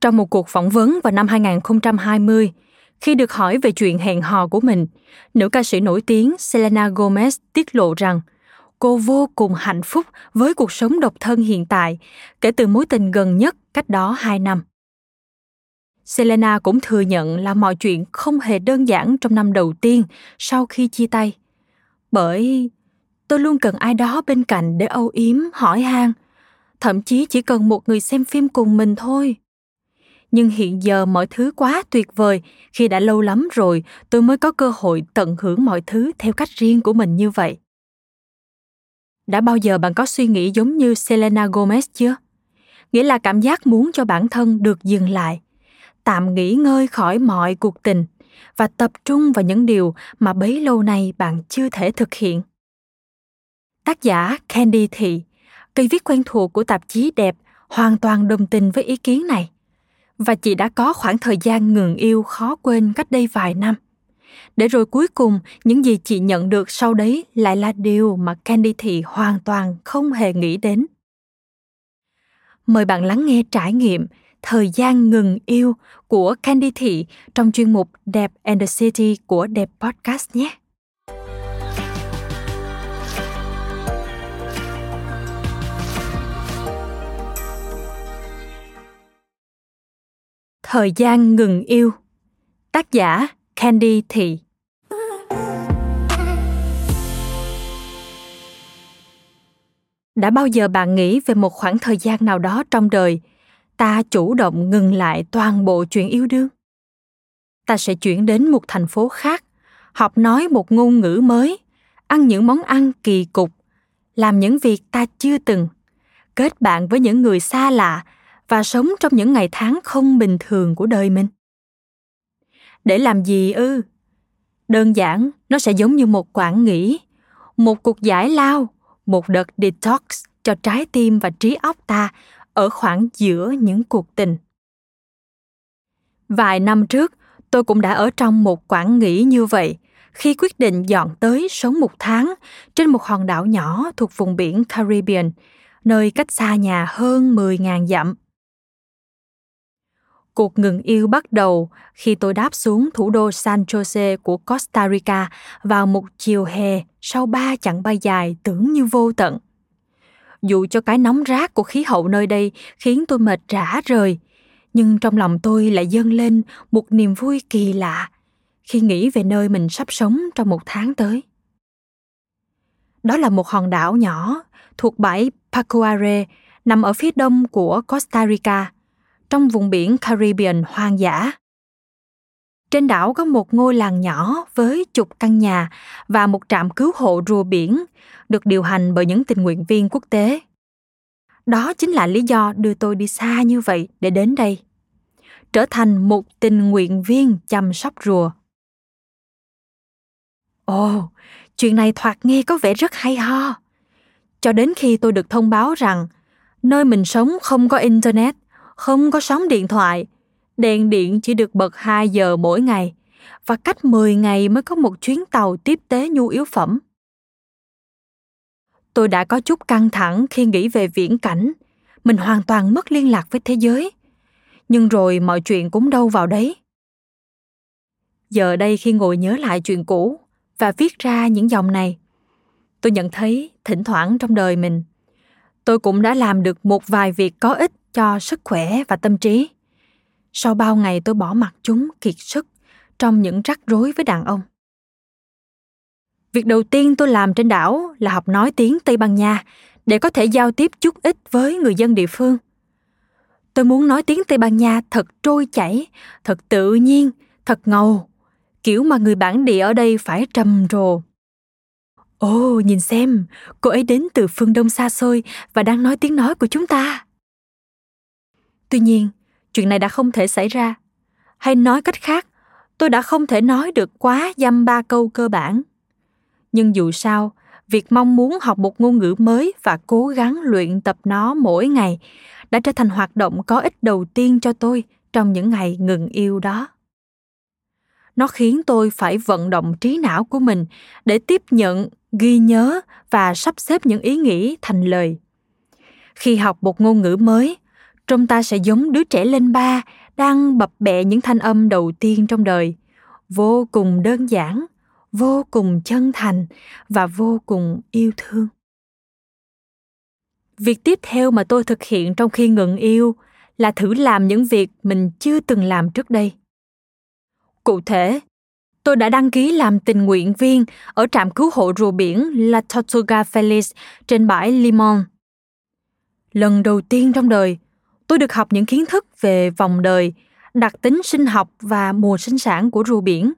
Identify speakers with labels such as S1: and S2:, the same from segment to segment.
S1: Trong một cuộc phỏng vấn vào năm 2020, khi được hỏi về chuyện hẹn hò của mình, nữ ca sĩ nổi tiếng Selena Gomez tiết lộ rằng cô vô cùng hạnh phúc với cuộc sống độc thân hiện tại kể từ mối tình gần nhất cách đó 2 năm. Selena cũng thừa nhận là mọi chuyện không hề đơn giản trong năm đầu tiên sau khi chia tay. Bởi tôi luôn cần ai đó bên cạnh để âu yếm, hỏi han. Thậm chí chỉ cần một người xem phim cùng mình thôi nhưng hiện giờ mọi thứ quá tuyệt vời. Khi đã lâu lắm rồi, tôi mới có cơ hội tận hưởng mọi thứ theo cách riêng của mình như vậy. Đã bao giờ bạn có suy nghĩ giống như selena gomez chưa? Nghĩa là cảm giác muốn cho bản thân được dừng lại, tạm nghỉ ngơi khỏi mọi cuộc tình và tập trung vào những điều mà bấy lâu nay bạn chưa thể thực hiện. Tác giả candy thị, cây viết quen thuộc của tạp chí đẹp, hoàn toàn đồng tình với ý kiến này và chị đã có khoảng thời gian ngừng yêu khó quên cách đây vài năm. Để rồi cuối cùng, những gì chị nhận được sau đấy lại là điều mà candy thị hoàn toàn không hề nghĩ đến. Mời bạn lắng nghe trải nghiệm, thời gian ngừng yêu của candy thị trong chuyên mục đẹp and the city của đẹp podcast nhé. Thời gian ngừng yêu. Tác giả Candy Thị. Đã bao giờ bạn nghĩ về một khoảng thời gian nào đó trong đời ta chủ động ngừng lại toàn bộ chuyện yêu đương? Ta sẽ chuyển đến một thành phố khác, học nói một ngôn ngữ mới, ăn những món ăn kỳ cục, làm những việc ta chưa từng, kết bạn với những người xa lạ và sống trong những ngày tháng không bình thường của đời mình. Để làm gì ư? Đơn giản nó sẽ giống như một quãng nghỉ một cuộc giải lao một đợt detox cho trái tim và trí óc ta ở khoảng giữa những cuộc tình. Vài năm trước tôi cũng đã ở trong một quãng nghỉ như vậy khi quyết định dọn tới sống một tháng trên một hòn đảo nhỏ thuộc vùng biển Caribbean, nơi cách xa nhà hơn 10.000 dặm. Cuộc ngừng yêu bắt đầu khi tôi đáp xuống thủ đô San Jose của Costa Rica vào một chiều hè sau ba chặng bay dài tưởng như vô tận. Dù cho cái nóng rát của khí hậu nơi đây khiến tôi mệt rã rời, nhưng trong lòng tôi lại dâng lên một niềm vui kỳ lạ khi nghĩ về nơi mình sắp sống trong một tháng tới. Đó là một hòn đảo nhỏ thuộc bãi Pacoare nằm ở phía đông của Costa Rica – trong vùng biển Caribbean hoang dã. Trên đảo có một ngôi làng nhỏ với chục căn nhà và một trạm cứu hộ rùa biển được điều hành bởi những tình nguyện viên quốc tế. Đó chính là lý do đưa tôi đi xa như vậy để đến đây. Trở thành một tình nguyện viên chăm sóc rùa. Ồ, chuyện này thoạt nghe có vẻ rất hay ho. Cho đến khi tôi được thông báo rằng nơi mình sống không có internet không có sóng điện thoại, đèn điện chỉ được bật 2 giờ mỗi ngày và cách 10 ngày mới có một chuyến tàu tiếp tế nhu yếu phẩm. Tôi đã có chút căng thẳng khi nghĩ về viễn cảnh, mình hoàn toàn mất liên lạc với thế giới. nhưng rồi mọi chuyện cũng đâu vào đấy giờ đây khi ngồi nhớ lại chuyện cũ và viết ra những dòng này tôi nhận thấy thỉnh thoảng trong đời mình tôi cũng đã làm được một vài việc có ích cho sức khỏe và tâm trí. Sau bao ngày tôi bỏ mặt chúng kiệt sức trong những rắc rối với đàn ông. Việc đầu tiên tôi làm trên đảo là học nói tiếng tây ban nha để có thể giao tiếp chút ít với người dân địa phương. Tôi muốn nói tiếng tây ban nha thật trôi chảy, thật tự nhiên, thật ngầu, kiểu mà người bản địa ở đây phải trầm trồ ồ oh, nhìn xem cô ấy đến từ phương đông xa xôi và đang nói tiếng nói của chúng ta. Tuy nhiên chuyện này đã không thể xảy ra. Hay nói cách khác tôi đã không thể nói được quá dăm ba câu cơ bản. Nhưng dù sao việc mong muốn học một ngôn ngữ mới và cố gắng luyện tập nó mỗi ngày đã trở thành hoạt động có ích đầu tiên cho tôi trong những ngày ngừng yêu đó. Nó khiến tôi phải vận động trí não của mình để tiếp nhận ghi nhớ và sắp xếp những ý nghĩ thành lời. Khi học một ngôn ngữ mới, chúng ta sẽ giống đứa trẻ lên ba đang bập bẹ những thanh âm đầu tiên trong đời, vô cùng đơn giản, vô cùng chân thành và vô cùng yêu thương. Việc tiếp theo mà tôi thực hiện trong khi ngừng yêu là thử làm những việc mình chưa từng làm trước đây. Cụ thể tôi đã đăng ký làm tình nguyện viên ở trạm cứu hộ rùa biển La Tortuga Feliz trên bãi Limon. Lần đầu tiên trong đời, tôi được học những kiến thức về vòng đời, đặc tính sinh học và mùa sinh sản của rùa biển.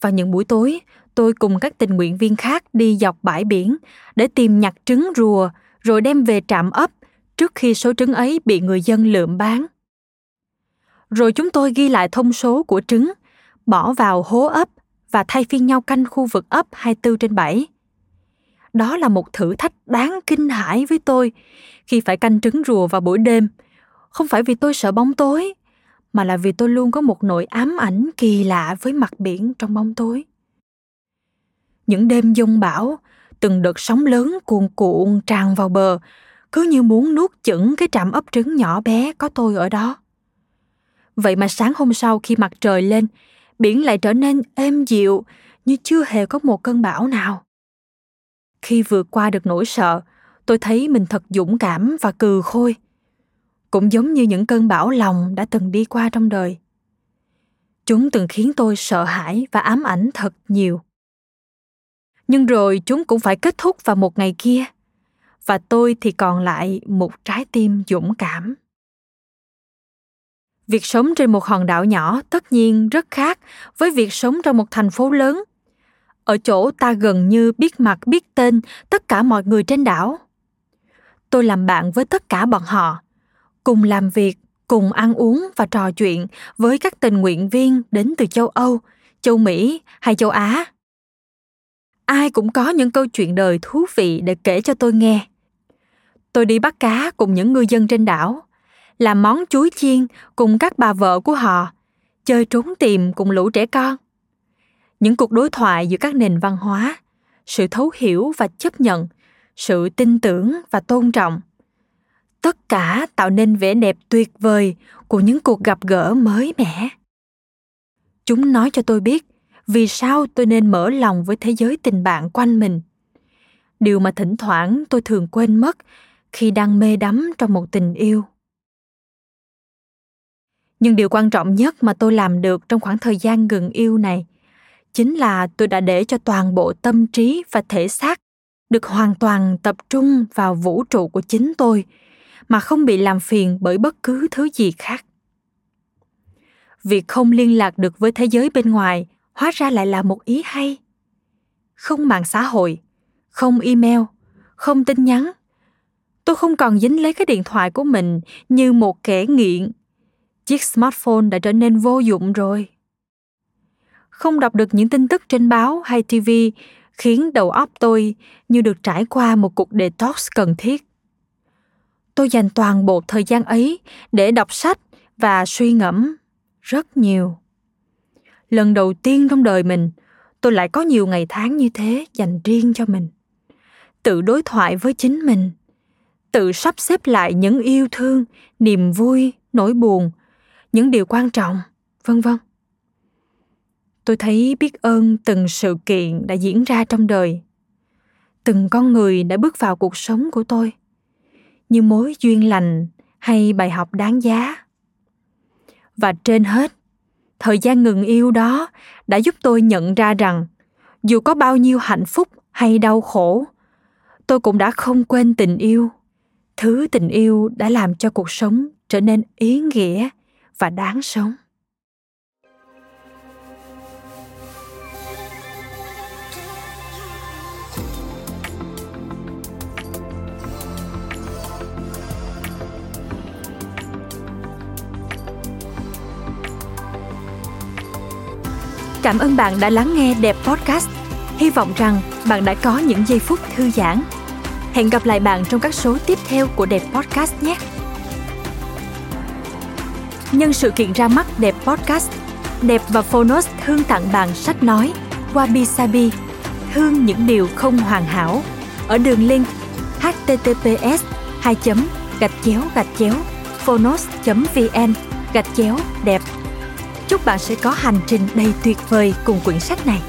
S1: Vào những buổi tối, tôi cùng các tình nguyện viên khác đi dọc bãi biển để tìm nhặt trứng rùa rồi đem về trạm ấp trước khi số trứng ấy bị người dân lượm bán. Rồi chúng tôi ghi lại thông số của trứng, bỏ vào hố ấp và thay phiên nhau canh khu vực ấp 24 trên 7. Đó là một thử thách đáng kinh hãi với tôi khi phải canh trứng rùa vào buổi đêm. Không phải vì tôi sợ bóng tối, mà là vì tôi luôn có một nỗi ám ảnh kỳ lạ với mặt biển trong bóng tối. Những đêm giông bão, từng đợt sóng lớn cuồn cuộn tràn vào bờ, cứ như muốn nuốt chửng cái trạm ấp trứng nhỏ bé có tôi ở đó. Vậy mà sáng hôm sau khi mặt trời lên, biển lại trở nên êm dịu như chưa hề có một cơn bão nào. Khi vượt qua được nỗi sợ, tôi thấy mình thật dũng cảm và cừ khôi. Cũng giống như những cơn bão lòng đã từng đi qua trong đời. Chúng từng khiến tôi sợ hãi và ám ảnh thật nhiều nhưng rồi chúng cũng phải kết thúc vào một ngày kia và tôi thì còn lại một trái tim dũng cảm việc sống trên một hòn đảo nhỏ tất nhiên rất khác với việc sống trong một thành phố lớn. Ở chỗ ta gần như biết mặt, biết tên tất cả mọi người trên đảo. Tôi làm bạn với tất cả bọn họ, cùng làm việc, cùng ăn uống và trò chuyện với các tình nguyện viên đến từ châu âu, châu mỹ hay châu á. Ai cũng có những câu chuyện đời thú vị để kể cho tôi nghe. Tôi đi bắt cá cùng những ngư dân trên đảo làm món chuối chiên cùng các bà vợ của họ, chơi trốn tìm cùng lũ trẻ con. Những cuộc đối thoại giữa các nền văn hóa, sự thấu hiểu và chấp nhận, sự tin tưởng và tôn trọng. Tất cả tạo nên vẻ đẹp tuyệt vời của những cuộc gặp gỡ mới mẻ. Chúng nói cho tôi biết vì sao tôi nên mở lòng với thế giới tình bạn quanh mình. Điều mà thỉnh thoảng tôi thường quên mất khi đang mê đắm trong một tình yêu nhưng điều quan trọng nhất mà tôi làm được trong khoảng thời gian ngừng yêu này chính là tôi đã để cho toàn bộ tâm trí và thể xác được hoàn toàn tập trung vào vũ trụ của chính tôi, mà không bị làm phiền bởi bất cứ thứ gì khác. Việc không liên lạc được với thế giới bên ngoài hóa ra lại là một ý hay. Không mạng xã hội, không email, không tin nhắn. Tôi không còn dính lấy cái điện thoại của mình như một kẻ nghiện chiếc smartphone đã trở nên vô dụng rồi. Không đọc được những tin tức trên báo hay tv khiến đầu óc tôi như được trải qua một cuộc detox cần thiết. Tôi dành toàn bộ thời gian ấy để đọc sách và suy ngẫm rất nhiều. Lần đầu tiên trong đời mình, tôi lại có nhiều ngày tháng như thế dành riêng cho mình. Tự đối thoại với chính mình, tự sắp xếp lại những yêu thương, niềm vui, nỗi buồn những điều quan trọng, vân vân. Tôi thấy biết ơn từng sự kiện đã diễn ra trong đời. Từng con người đã bước vào cuộc sống của tôi, như mối duyên lành hay bài học đáng giá. Và trên hết, thời gian ngừng yêu đó đã giúp tôi nhận ra rằng, dù có bao nhiêu hạnh phúc hay đau khổ, tôi cũng đã không quên tình yêu. Thứ tình yêu đã làm cho cuộc sống trở nên ý nghĩa và đáng sống Cảm ơn bạn đã lắng nghe Đẹp Podcast. Hy vọng rằng bạn đã có những giây phút thư giãn. Hẹn gặp lại bạn trong các số tiếp theo của Đẹp Podcast nhé. Nhân sự kiện ra mắt Đẹp Podcast, Đẹp và Phonos thương tặng bạn sách nói Wabi Sabi, thương những điều không hoàn hảo ở đường link https 2 gạch chéo gạch chéo phonos vn gạch chéo đẹp Chúc bạn sẽ có hành trình đầy tuyệt vời cùng quyển sách này.